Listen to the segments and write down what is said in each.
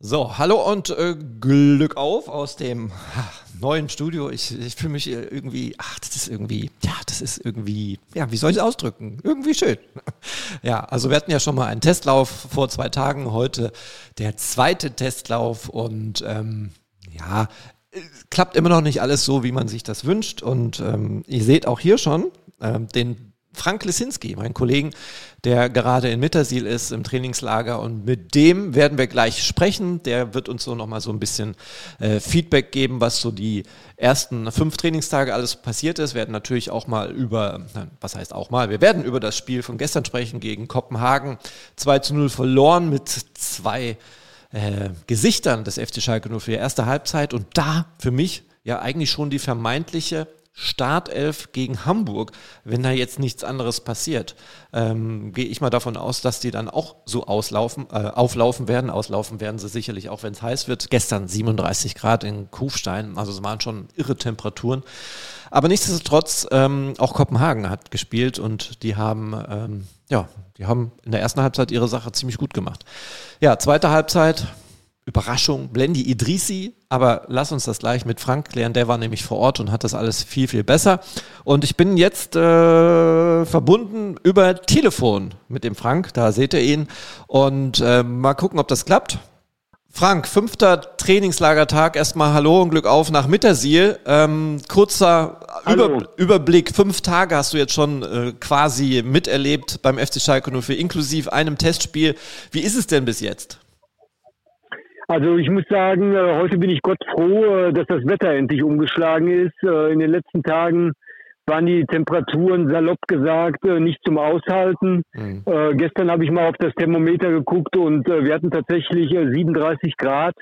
So, hallo und äh, Glück auf aus dem neuen Studio. Ich, ich fühle mich irgendwie, ach, das ist irgendwie, ja, das ist irgendwie, ja, wie soll ich es ausdrücken? Irgendwie schön. Ja, also wir hatten ja schon mal einen Testlauf vor zwei Tagen, heute der zweite Testlauf und ähm, ja, klappt immer noch nicht alles so, wie man sich das wünscht. Und ähm, ihr seht auch hier schon ähm, den Frank Lesinski, meinen Kollegen, der gerade in Mittersil ist im Trainingslager und mit dem werden wir gleich sprechen. Der wird uns so nochmal so ein bisschen äh, Feedback geben, was so die ersten fünf Trainingstage alles passiert ist. Wir werden natürlich auch mal über, was heißt auch mal, wir werden über das Spiel von gestern sprechen gegen Kopenhagen. 2 zu 0 verloren mit zwei äh, Gesichtern des FC Schalke nur für die erste Halbzeit und da für mich ja eigentlich schon die vermeintliche Startelf gegen Hamburg, wenn da jetzt nichts anderes passiert, ähm, gehe ich mal davon aus, dass die dann auch so auslaufen, äh, auflaufen werden. Auslaufen werden sie sicherlich auch, wenn es heiß wird. Gestern 37 Grad in Kufstein, also es waren schon irre Temperaturen. Aber nichtsdestotrotz, ähm, auch Kopenhagen hat gespielt und die haben, ähm, ja, die haben in der ersten Halbzeit ihre Sache ziemlich gut gemacht. Ja, zweite Halbzeit, Überraschung, Blendi Idrisi, aber lass uns das gleich mit Frank klären. Der war nämlich vor Ort und hat das alles viel, viel besser. Und ich bin jetzt äh, verbunden über Telefon mit dem Frank, da seht ihr ihn. Und äh, mal gucken, ob das klappt. Frank, fünfter Trainingslagertag. Erstmal Hallo und Glück auf nach Mittersiel. Ähm, kurzer Über Überblick. Fünf Tage hast du jetzt schon äh, quasi miterlebt beim FC Schalke 04, inklusive einem Testspiel. Wie ist es denn bis jetzt? Also ich muss sagen, äh, heute bin ich Gott froh, äh, dass das Wetter endlich umgeschlagen ist. Äh, in den letzten Tagen waren die Temperaturen salopp gesagt nicht zum Aushalten. Mhm. gestern habe ich mal auf das Thermometer geguckt und wir hatten tatsächlich 37 Grad.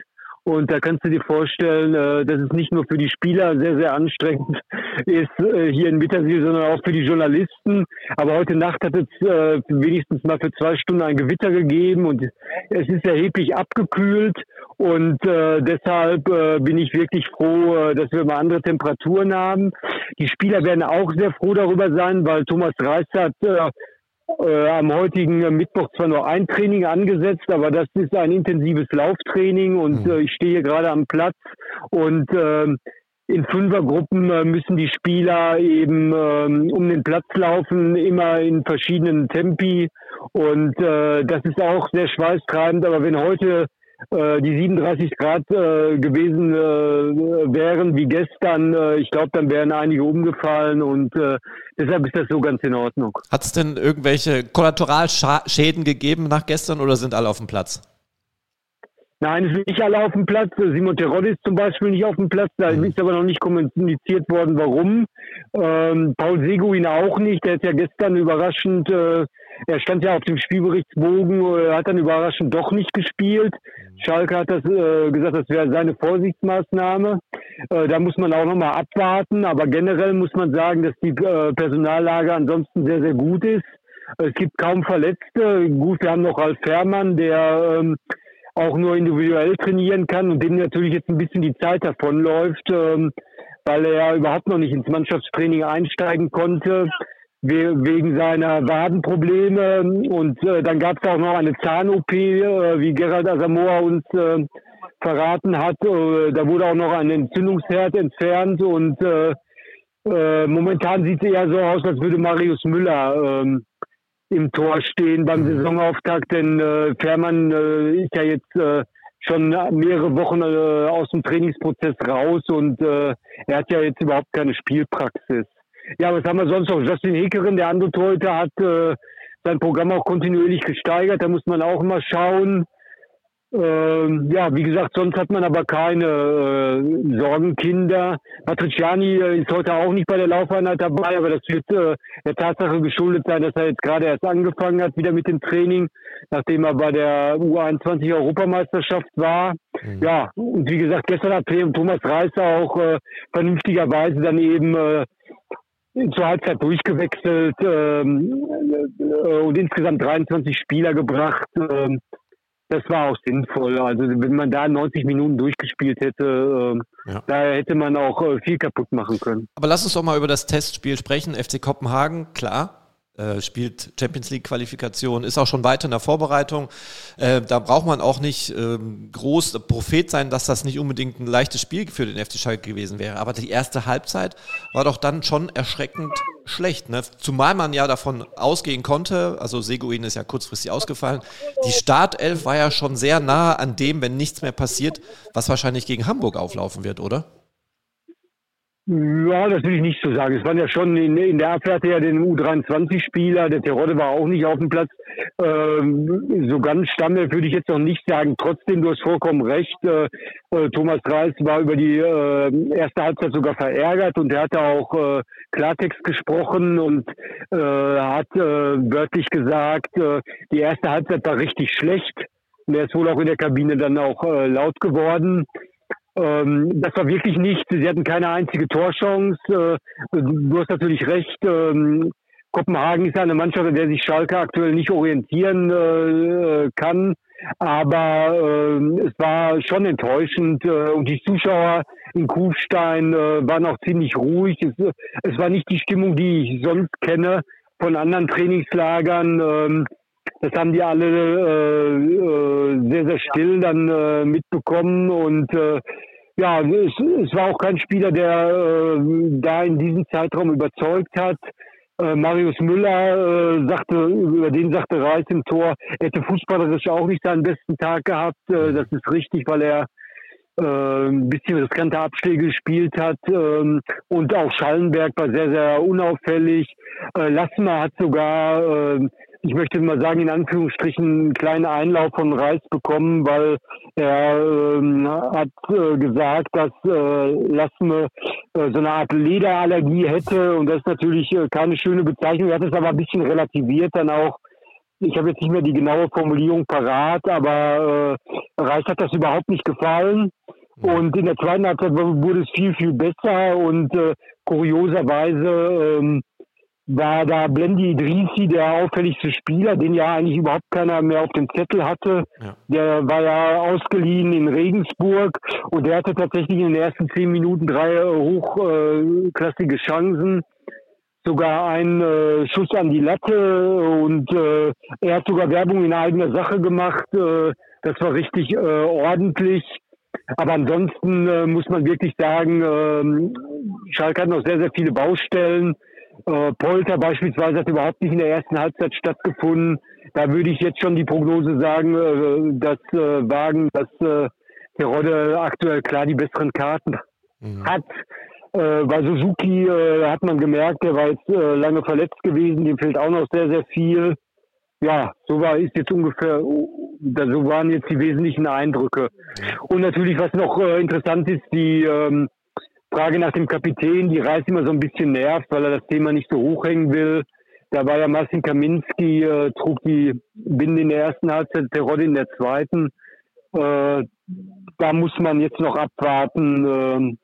Und da kannst du dir vorstellen, äh, dass es nicht nur für die Spieler sehr, sehr anstrengend ist äh, hier in Mittersiel, sondern auch für die Journalisten. Aber heute Nacht hat es äh, wenigstens mal für zwei Stunden ein Gewitter gegeben und es ist erheblich abgekühlt. Und deshalb bin ich wirklich froh, dass wir mal andere Temperaturen haben. Die Spieler werden auch sehr froh darüber sein, weil Thomas Reis hat äh, am heutigen Mittwoch zwar nur ein Training angesetzt, aber das ist ein intensives Lauftraining und mhm. äh, ich stehe gerade am Platz und äh, in Fünfergruppen äh, müssen die Spieler eben ähm, um den Platz laufen, immer in verschiedenen Tempi und äh, das ist auch sehr schweißtreibend. Aber wenn heute äh, die 37 Grad äh, gewesen äh, wären wie gestern, äh, ich glaube, dann wären einige umgefallen und äh, deshalb ist das so ganz in Ordnung. Hat es denn irgendwelche Kollateralschäden gegeben nach gestern oder sind alle auf dem Platz? Nein, es sind nicht alle auf dem Platz. Simon Terodde ist zum Beispiel nicht auf dem Platz. Da mhm. ist aber noch nicht kommuniziert worden, warum. Ähm, Paul Seguin auch nicht. Der ist ja gestern überraschend äh, er stand ja auf dem Spielberichtsbogen, äh, hat dann überraschend doch nicht gespielt. Schalke hat das äh, gesagt, das wäre seine Vorsichtsmaßnahme. Äh, da muss man auch nochmal abwarten. Aber generell muss man sagen, dass die äh, Personallage ansonsten sehr, sehr gut ist. Es gibt kaum Verletzte. Gut, wir haben noch Ralf Fährmann, der ähm, auch nur individuell trainieren kann und dem natürlich jetzt ein bisschen die Zeit davonläuft, ähm, weil er ja überhaupt noch nicht ins Mannschaftstraining einsteigen konnte wegen seiner Wadenprobleme. Und äh, dann gab es auch noch eine Zahn-OP, äh, wie Gerald Asamoah uns äh, verraten hat. Äh, da wurde auch noch ein Entzündungsherd entfernt und äh, äh, momentan sieht es eher so aus, als würde Marius Müller ähm, im Tor stehen beim mhm. Saisonauftakt, denn äh, Fährmann äh, ist ja jetzt äh, schon mehrere Wochen äh, aus dem Trainingsprozess raus und äh, er hat ja jetzt überhaupt keine Spielpraxis. Ja, was haben wir sonst noch? Justin Hickerin, der andere Torhüter, hat äh, sein Programm auch kontinuierlich gesteigert. Da muss man auch mal schauen. Ähm, ja, wie gesagt, sonst hat man aber keine äh, Sorgenkinder. Patriciani äh, ist heute auch nicht bei der Laufeinheit dabei, aber das wird äh, der Tatsache geschuldet sein, dass er jetzt gerade erst angefangen hat, wieder mit dem Training, nachdem er bei der U21 Europameisterschaft war. Mhm. Ja, und wie gesagt, gestern hat Thomas Reiser auch äh, vernünftigerweise dann eben äh, zur Halbzeit durchgewechselt ähm, äh, und insgesamt 23 Spieler gebracht. Ähm, das war auch sinnvoll. Also wenn man da 90 Minuten durchgespielt hätte, äh, ja. da hätte man auch äh, viel kaputt machen können. Aber lass uns doch mal über das Testspiel sprechen. FC Kopenhagen, klar, äh, spielt Champions League Qualifikation, ist auch schon weiter in der Vorbereitung. Äh, da braucht man auch nicht ähm, groß Prophet sein, dass das nicht unbedingt ein leichtes Spiel für den FC Schalke gewesen wäre. Aber die erste Halbzeit war doch dann schon erschreckend schlecht. Ne? Zumal man ja davon ausgehen konnte, also Seguin ist ja kurzfristig ausgefallen, die Startelf war ja schon sehr nah an dem, wenn nichts mehr passiert, was wahrscheinlich gegen Hamburg auflaufen wird, oder? Ja, das will ich nicht so sagen. Es waren ja schon in, in der Abwehr ja den U23-Spieler, der Terodde war auch nicht auf dem Platz. Ähm, so ganz Stamme würde ich jetzt noch nicht sagen. Trotzdem, du hast vollkommen recht. Äh, äh, Thomas Reis war über die äh, erste Halbzeit sogar verärgert und er hatte auch äh, Klartext gesprochen und äh, hat äh, wörtlich gesagt, die erste Halbzeit war richtig schlecht. Und er ist wohl auch in der Kabine dann auch laut geworden. Ähm, das war wirklich nichts. Sie hatten keine einzige Torchance. Äh, du hast natürlich recht. Ähm, Kopenhagen ist eine Mannschaft, an der sich Schalke aktuell nicht orientieren äh, kann. Aber äh, es war schon enttäuschend äh, und die Zuschauer in Kufstein äh, waren auch ziemlich ruhig. Es, es, war nicht die Stimmung, die ich sonst kenne von anderen Trainingslagern. Ähm, das haben die alle äh, äh, sehr, sehr still dann äh, mitbekommen und äh, ja, es, es war auch kein Spieler, der äh, da in diesem Zeitraum überzeugt hat. Äh, Marius Müller äh, sagte, über den sagte Reis im Tor, er hätte fußballerisch auch nicht seinen besten Tag gehabt. Äh, das ist richtig, weil er äh, ein bisschen riskante Abschläge gespielt hat. Ähm, und auch Schallenberg war sehr, sehr unauffällig. Äh, Lassmer hat sogar äh, ich möchte mal sagen, in Anführungsstrichen einen kleinen Einlauf von Reis bekommen, weil er ähm, hat äh, gesagt, dass äh, Lassme äh, so eine Art Lederallergie hätte und das ist natürlich äh, keine schöne Bezeichnung. Er hat es aber ein bisschen relativiert dann auch. Ich habe jetzt nicht mehr die genaue Formulierung parat, aber äh, Reis hat das überhaupt nicht gefallen. Und in der zweiten Halbzeit wurde es viel, viel besser und äh, kurioserweise ähm, war da Blendi Idrisi der auffälligste Spieler, den ja eigentlich überhaupt keiner mehr auf dem Zettel hatte. Ja. Der war ja ausgeliehen in Regensburg und der hatte tatsächlich in den ersten zehn Minuten drei hochklassige Chancen. Sogar einen äh, Schuss an die Latte und äh, er hat sogar Werbung in eigener Sache gemacht. Äh, das war richtig äh, ordentlich. Aber ansonsten äh, muss man wirklich sagen, äh, Schalke hat noch sehr, sehr viele Baustellen. Äh, Polter beispielsweise hat überhaupt nicht in der ersten Halbzeit stattgefunden. Da würde ich jetzt schon die Prognose sagen, äh, dass äh, Wagen, dass äh, Rodde aktuell klar die besseren Karten mhm. hat. Äh, bei Suzuki äh, hat man gemerkt, der war jetzt äh, lange verletzt gewesen, dem fehlt auch noch sehr, sehr viel. Ja, so war ist jetzt ungefähr, so waren jetzt die wesentlichen Eindrücke. Und natürlich, was noch äh, interessant ist, die ähm, Frage nach dem Kapitän, die Reis immer so ein bisschen nervt, weil er das Thema nicht so hochhängen will. Da war ja Marcin Kaminski, äh, trug die Binde in der ersten Halbzeit, der Rodde in der zweiten. Äh, da muss man jetzt noch abwarten, äh,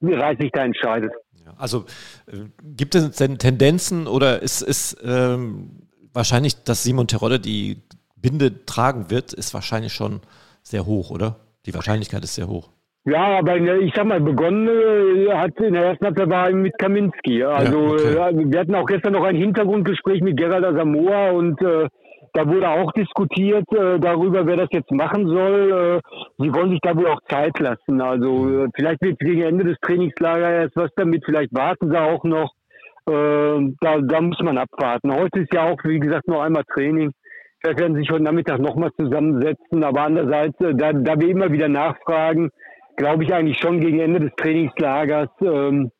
wie Reis sich da entscheidet. Also äh, gibt es denn Tendenzen oder ist es ähm, wahrscheinlich, dass Simon Terodde die Binde tragen wird, ist wahrscheinlich schon sehr hoch, oder? Die Wahrscheinlichkeit ist sehr hoch. Ja, aber ich sag mal, begonnen äh, hat in der ersten Halbzeit war mit Kaminski. Also ja, okay. äh, wir hatten auch gestern noch ein Hintergrundgespräch mit Gerald Asamoah und äh, da wurde auch diskutiert äh, darüber, wer das jetzt machen soll. Äh, sie wollen sich da wohl auch Zeit lassen. Also äh, vielleicht wird gegen Ende des Trainingslagers erst was damit, vielleicht warten sie auch noch. Da, da muss man abwarten. Heute ist ja auch, wie gesagt, noch einmal Training. Vielleicht werden sie sich heute Nachmittag nochmal zusammensetzen. Aber andererseits, da, da wir immer wieder nachfragen, glaube ich eigentlich schon gegen Ende des Trainingslagers, ähm,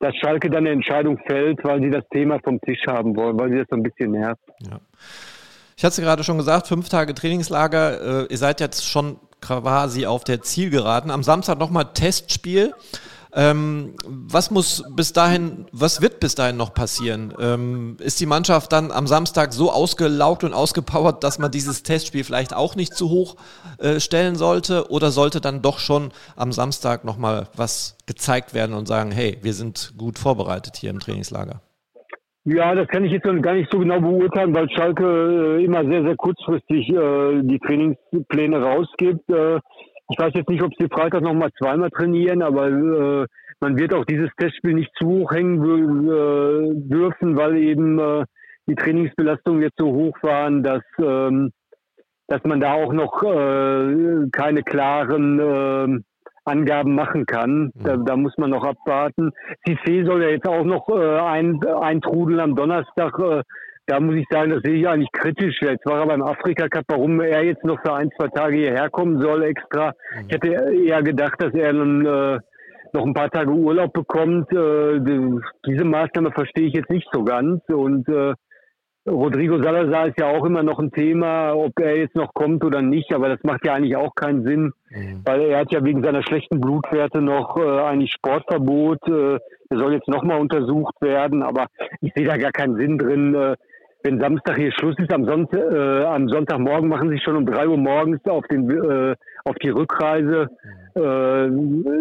dass Schalke dann eine Entscheidung fällt, weil sie das Thema vom Tisch haben wollen, weil sie das so ein bisschen nervt. Ja. Ich hatte es gerade schon gesagt, fünf Tage Trainingslager. Äh, ihr seid jetzt schon quasi auf der Zielgeraden. Am Samstag nochmal Testspiel. Ähm, was muss bis dahin, was wird bis dahin noch passieren? Ähm, ist die Mannschaft dann am Samstag so ausgelaugt und ausgepowert, dass man dieses Testspiel vielleicht auch nicht zu hoch äh, stellen sollte? Oder sollte dann doch schon am Samstag nochmal was gezeigt werden und sagen, hey, wir sind gut vorbereitet hier im Trainingslager? Ja, das kann ich jetzt gar nicht so genau beurteilen, weil Schalke äh, immer sehr, sehr kurzfristig äh, die Trainingspläne rausgibt. Äh, ich weiß jetzt nicht, ob sie Freitag noch mal zweimal trainieren, aber äh, man wird auch dieses Testspiel nicht zu hoch hängen äh, dürfen, weil eben äh, die Trainingsbelastungen jetzt so hoch waren, dass, ähm, dass man da auch noch äh, keine klaren äh, Angaben machen kann. Da, mhm. da, muss man noch abwarten. Cissé soll ja jetzt auch noch äh, ein, eintrudeln am Donnerstag. Äh, da muss ich sagen, das sehe ich eigentlich kritisch. Jetzt war er beim Afrika Cup, warum er jetzt noch für ein, zwei Tage hierher kommen soll extra. Mhm. Ich hätte eher gedacht, dass er dann äh, noch ein paar Tage Urlaub bekommt. Äh, diese Maßnahme verstehe ich jetzt nicht so ganz. Und äh, Rodrigo Salazar ist ja auch immer noch ein Thema, ob er jetzt noch kommt oder nicht, aber das macht ja eigentlich auch keinen Sinn, mhm. weil er hat ja wegen seiner schlechten Blutwerte noch äh, eigentlich Sportverbot. Äh, er soll jetzt nochmal untersucht werden, aber ich sehe da gar keinen Sinn drin. Äh, wenn Samstag hier Schluss ist, am, Sonntag, äh, am Sonntagmorgen machen sie schon um drei Uhr morgens auf, den, äh, auf die Rückreise. Äh,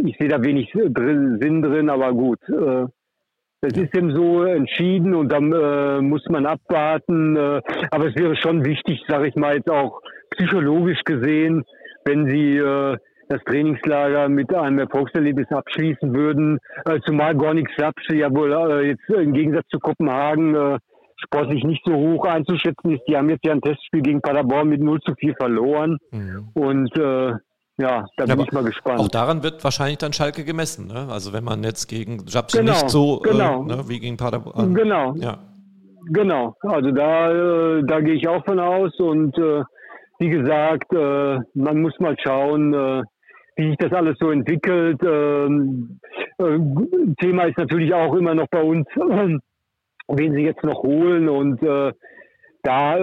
ich sehe da wenig Sinn drin, aber gut. Äh, das ist eben so entschieden und dann äh, muss man abwarten. Äh, aber es wäre schon wichtig, sage ich mal jetzt auch psychologisch gesehen, wenn Sie äh, das Trainingslager mit einem Erfolgserlebnis abschließen würden. Äh, zumal Gornik Sapsche ja wohl äh, jetzt im Gegensatz zu Kopenhagen äh, sportlich nicht so hoch einzuschätzen ist. Die haben jetzt ja ein Testspiel gegen Paderborn mit 0 zu 4 verloren. Mhm. Und äh, ja, da bin ja, ich mal gespannt. Auch daran wird wahrscheinlich dann Schalke gemessen. Ne? Also wenn man jetzt gegen Japsi genau, nicht so äh, genau. Äh, ne, wie gegen Paderborn. Genau. Ja. Genau. Also da, äh, da gehe ich auch von aus. Und äh, wie gesagt, äh, man muss mal schauen, äh, wie sich das alles so entwickelt. Ähm, Thema ist natürlich auch immer noch bei uns, wen sie jetzt noch holen. Und da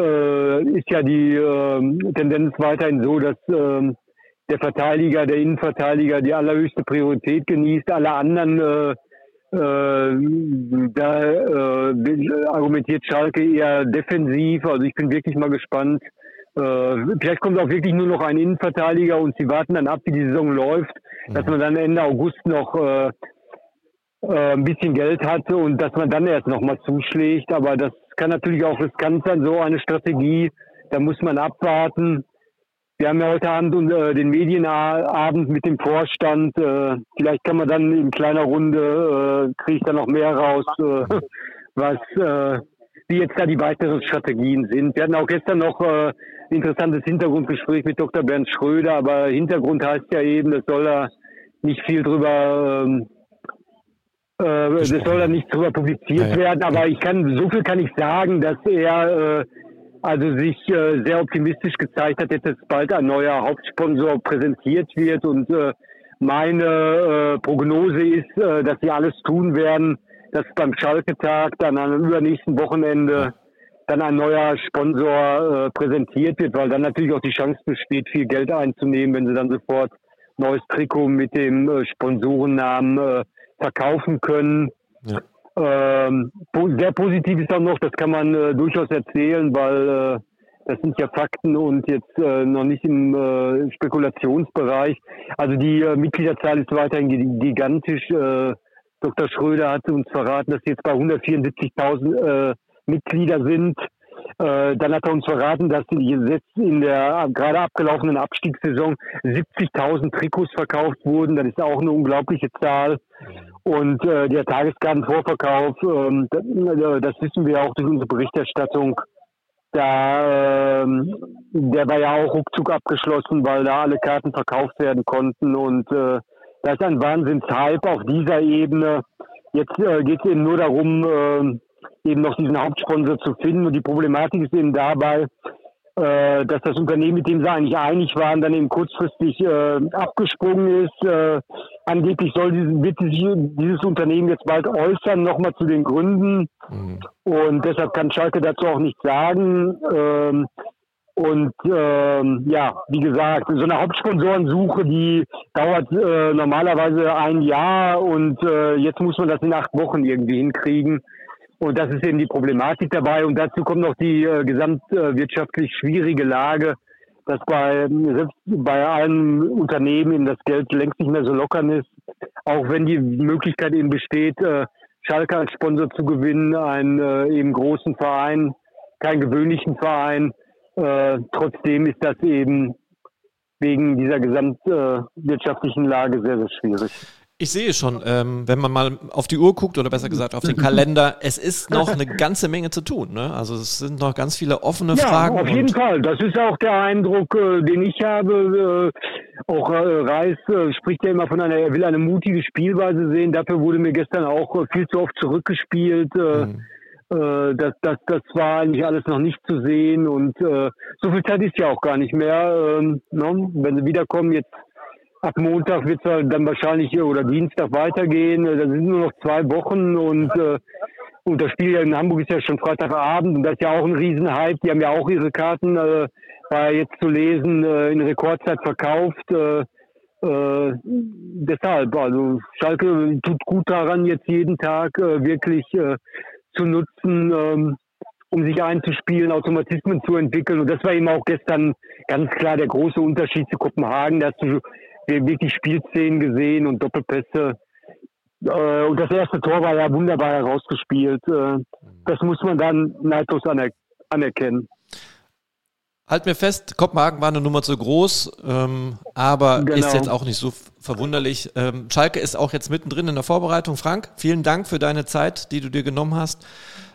ist ja die Tendenz weiterhin so, dass ähm, der Verteidiger, der Innenverteidiger die allerhöchste Priorität genießt. Alle anderen, äh, äh, da äh, argumentiert Schalke eher defensiv. Also ich bin wirklich mal gespannt. Äh, vielleicht kommt auch wirklich nur noch ein Innenverteidiger und sie warten dann ab, wie die Saison läuft, mhm. dass man dann Ende August noch äh, äh, ein bisschen Geld hatte und dass man dann erst nochmal zuschlägt. Aber das kann natürlich auch riskant sein, so eine Strategie. Da muss man abwarten. Wir haben ja heute Abend äh, den Medienabend mit dem Vorstand. Äh, vielleicht kann man dann in kleiner Runde, äh, kriege ich da noch mehr raus, äh, was, äh, wie jetzt da die weiteren Strategien sind. Wir hatten auch gestern noch äh, ein interessantes Hintergrundgespräch mit Dr. Bernd Schröder, aber Hintergrund heißt ja eben, das soll da nicht viel drüber, ähm, äh, das soll da nicht drüber publiziert ja, werden, aber ich kann, so viel kann ich sagen, dass er äh, also sich äh, sehr optimistisch gezeigt hat, dass jetzt bald ein neuer Hauptsponsor präsentiert wird und äh, meine äh, Prognose ist, äh, dass sie alles tun werden, dass beim Schalke-Tag dann am übernächsten Wochenende dann ein neuer Sponsor äh, präsentiert wird, weil dann natürlich auch die Chance besteht, viel Geld einzunehmen, wenn sie dann sofort neues Trikot mit dem äh, Sponsorennamen äh, verkaufen können. Ja. Ähm, sehr positiv ist auch noch, das kann man äh, durchaus erzählen, weil äh, das sind ja Fakten und jetzt äh, noch nicht im äh, Spekulationsbereich. Also die äh, Mitgliederzahl ist weiterhin gigantisch. Äh, Dr. Schröder hat uns verraten, dass jetzt bei 174.000 Mitglieder sind. Dann hat er uns verraten, dass jetzt in der gerade abgelaufenen Abstiegssaison 70.000 Trikots verkauft wurden. Das ist auch eine unglaubliche Zahl. Und äh, der Tageskartenvorverkauf, ähm, äh, das wissen wir auch durch unsere Berichterstattung, da, ähm, der war ja auch ruckzuck abgeschlossen, weil da alle Karten verkauft werden konnten. Und äh, das ist ein Wahnsinnshype auf dieser Ebene. Jetzt äh, geht es eben nur darum, äh, eben noch diesen Hauptsponsor zu finden. Und die Problematik ist eben dabei, äh, dass das Unternehmen, mit dem sie eigentlich einig waren, dann eben kurzfristig äh, abgesprungen ist. Äh, angeblich soll dieses, wird dieses Unternehmen jetzt bald äußern, nochmal zu den Gründen. Mhm. Und deshalb kann Schalke dazu auch nichts sagen. Ähm, und ähm, ja, wie gesagt, so eine Hauptsponsorensuche, die dauert äh, normalerweise ein Jahr und äh, jetzt muss man das in acht Wochen irgendwie hinkriegen. Und das ist eben die Problematik dabei. Und dazu kommt noch die äh, gesamtwirtschaftlich schwierige Lage, dass bei, selbst bei allen Unternehmen eben das Geld längst nicht mehr so lockern ist. Auch wenn die Möglichkeit eben besteht, äh, Schalke als Sponsor zu gewinnen, einen äh, eben großen Verein, keinen gewöhnlichen Verein. Äh, trotzdem ist das eben wegen dieser gesamtwirtschaftlichen Lage sehr, sehr schwierig. Ich sehe schon, ähm, wenn man mal auf die Uhr guckt oder besser gesagt auf den Kalender, es ist noch eine ganze Menge zu tun. Ne? Also es sind noch ganz viele offene ja, Fragen. Auf jeden Fall, das ist auch der Eindruck, äh, den ich habe. Äh, auch äh, Reis äh, spricht ja immer von einer, er will eine mutige Spielweise sehen. Dafür wurde mir gestern auch äh, viel zu oft zurückgespielt. Äh, mhm. Das, das, das war eigentlich alles noch nicht zu sehen und so viel Zeit ist ja auch gar nicht mehr. Ähm, ne? Wenn sie wiederkommen, jetzt ab Montag wird es dann wahrscheinlich oder Dienstag weitergehen. Da sind nur noch zwei Wochen und, äh, und das Spiel in Hamburg ist ja schon Freitagabend und das ist ja auch ein Riesenhype. Die haben ja auch ihre Karten, äh, war jetzt zu lesen, äh, in Rekordzeit verkauft. Äh, äh, deshalb, also Schalke tut gut daran, jetzt jeden Tag äh, wirklich äh, zu nutzen, ähm, um sich einzuspielen, Automatismen zu entwickeln. Und das war eben auch gestern ganz klar der große Unterschied zu Kopenhagen. Da hast wirklich Spielszenen gesehen und Doppelpässe. Äh, und das erste Tor war ja wunderbar herausgespielt. Äh, das muss man dann neidlos aner anerkennen. Halt mir fest, Kopenhagen war eine Nummer zu groß, ähm, aber genau. ist jetzt auch nicht so verwunderlich. Ähm, Schalke ist auch jetzt mittendrin in der Vorbereitung. Frank, vielen Dank für deine Zeit, die du dir genommen hast.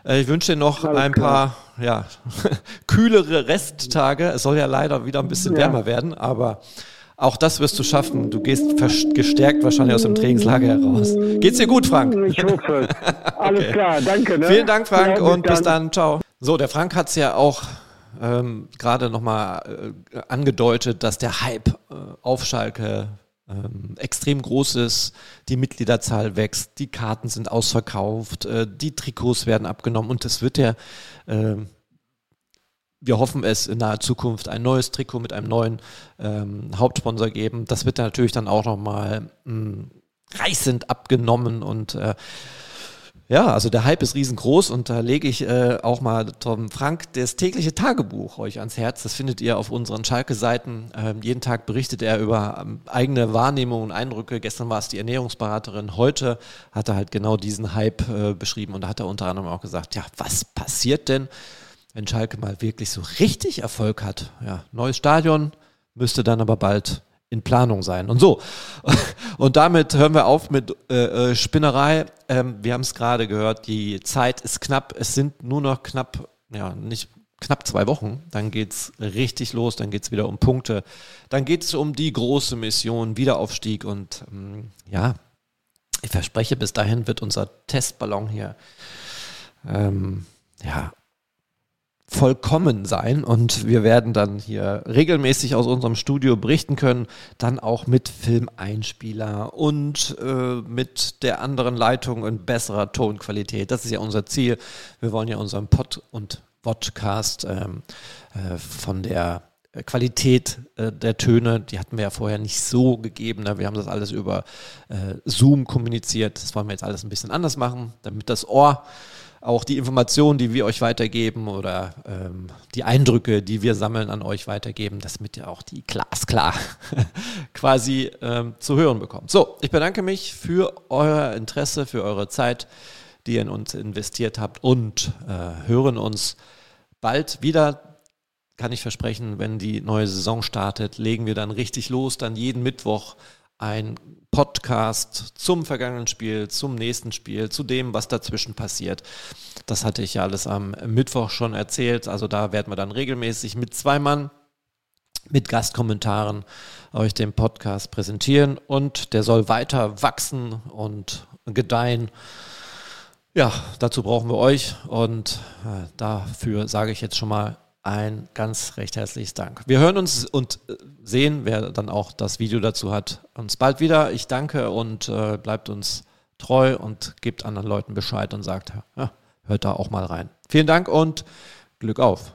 Äh, ich wünsche dir noch Alles ein paar ja, kühlere Resttage. Es soll ja leider wieder ein bisschen ja. wärmer werden, aber auch das wirst du schaffen. Du gehst gestärkt wahrscheinlich aus dem Trainingslager heraus. Geht's dir gut, Frank? Ich hoffe. Alles okay. klar, danke. Ne? Vielen Dank, Frank, ja, und bis dann. Ciao. So, der Frank hat es ja auch ähm, gerade nochmal äh, angedeutet, dass der Hype äh, auf Schalke ähm, extrem groß ist, die Mitgliederzahl wächst, die Karten sind ausverkauft, äh, die Trikots werden abgenommen und es wird ja äh, wir hoffen es in naher Zukunft ein neues Trikot mit einem neuen ähm, Hauptsponsor geben. Das wird natürlich dann auch nochmal hm, reißend abgenommen und äh, ja, also der Hype ist riesengroß und da lege ich äh, auch mal Tom Frank das tägliche Tagebuch euch ans Herz. Das findet ihr auf unseren Schalke-Seiten. Ähm, jeden Tag berichtet er über ähm, eigene Wahrnehmungen und Eindrücke. Gestern war es die Ernährungsberaterin. Heute hat er halt genau diesen Hype äh, beschrieben und da hat er unter anderem auch gesagt, ja, was passiert denn, wenn Schalke mal wirklich so richtig Erfolg hat. Ja, neues Stadion müsste dann aber bald in Planung sein. Und so. Und damit hören wir auf mit äh, äh Spinnerei. Ähm, wir haben es gerade gehört, die Zeit ist knapp. Es sind nur noch knapp, ja, nicht knapp zwei Wochen. Dann geht es richtig los. Dann geht es wieder um Punkte. Dann geht es um die große Mission, Wiederaufstieg. Und ähm, ja, ich verspreche, bis dahin wird unser Testballon hier ähm, ja, vollkommen sein und wir werden dann hier regelmäßig aus unserem Studio berichten können, dann auch mit Filmeinspieler und äh, mit der anderen Leitung in besserer Tonqualität. Das ist ja unser Ziel. Wir wollen ja unseren Pod und Podcast ähm, äh, von der Qualität äh, der Töne, die hatten wir ja vorher nicht so gegeben. Ne? Wir haben das alles über äh, Zoom kommuniziert. Das wollen wir jetzt alles ein bisschen anders machen, damit das Ohr auch die Informationen, die wir euch weitergeben oder ähm, die Eindrücke, die wir sammeln, an euch weitergeben, damit ihr auch die glasklar quasi ähm, zu hören bekommt. So, ich bedanke mich für euer Interesse, für eure Zeit, die ihr in uns investiert habt und äh, hören uns bald wieder. Kann ich versprechen, wenn die neue Saison startet, legen wir dann richtig los, dann jeden Mittwoch ein Podcast zum vergangenen Spiel, zum nächsten Spiel, zu dem, was dazwischen passiert. Das hatte ich ja alles am Mittwoch schon erzählt. Also da werden wir dann regelmäßig mit zwei Mann mit Gastkommentaren euch den Podcast präsentieren und der soll weiter wachsen und gedeihen. Ja, dazu brauchen wir euch und äh, dafür sage ich jetzt schon mal ein ganz recht herzliches Dank. Wir hören uns und äh, sehen, wer dann auch das Video dazu hat, uns bald wieder. Ich danke und äh, bleibt uns treu und gebt anderen Leuten Bescheid und sagt, ja, hört da auch mal rein. Vielen Dank und Glück auf.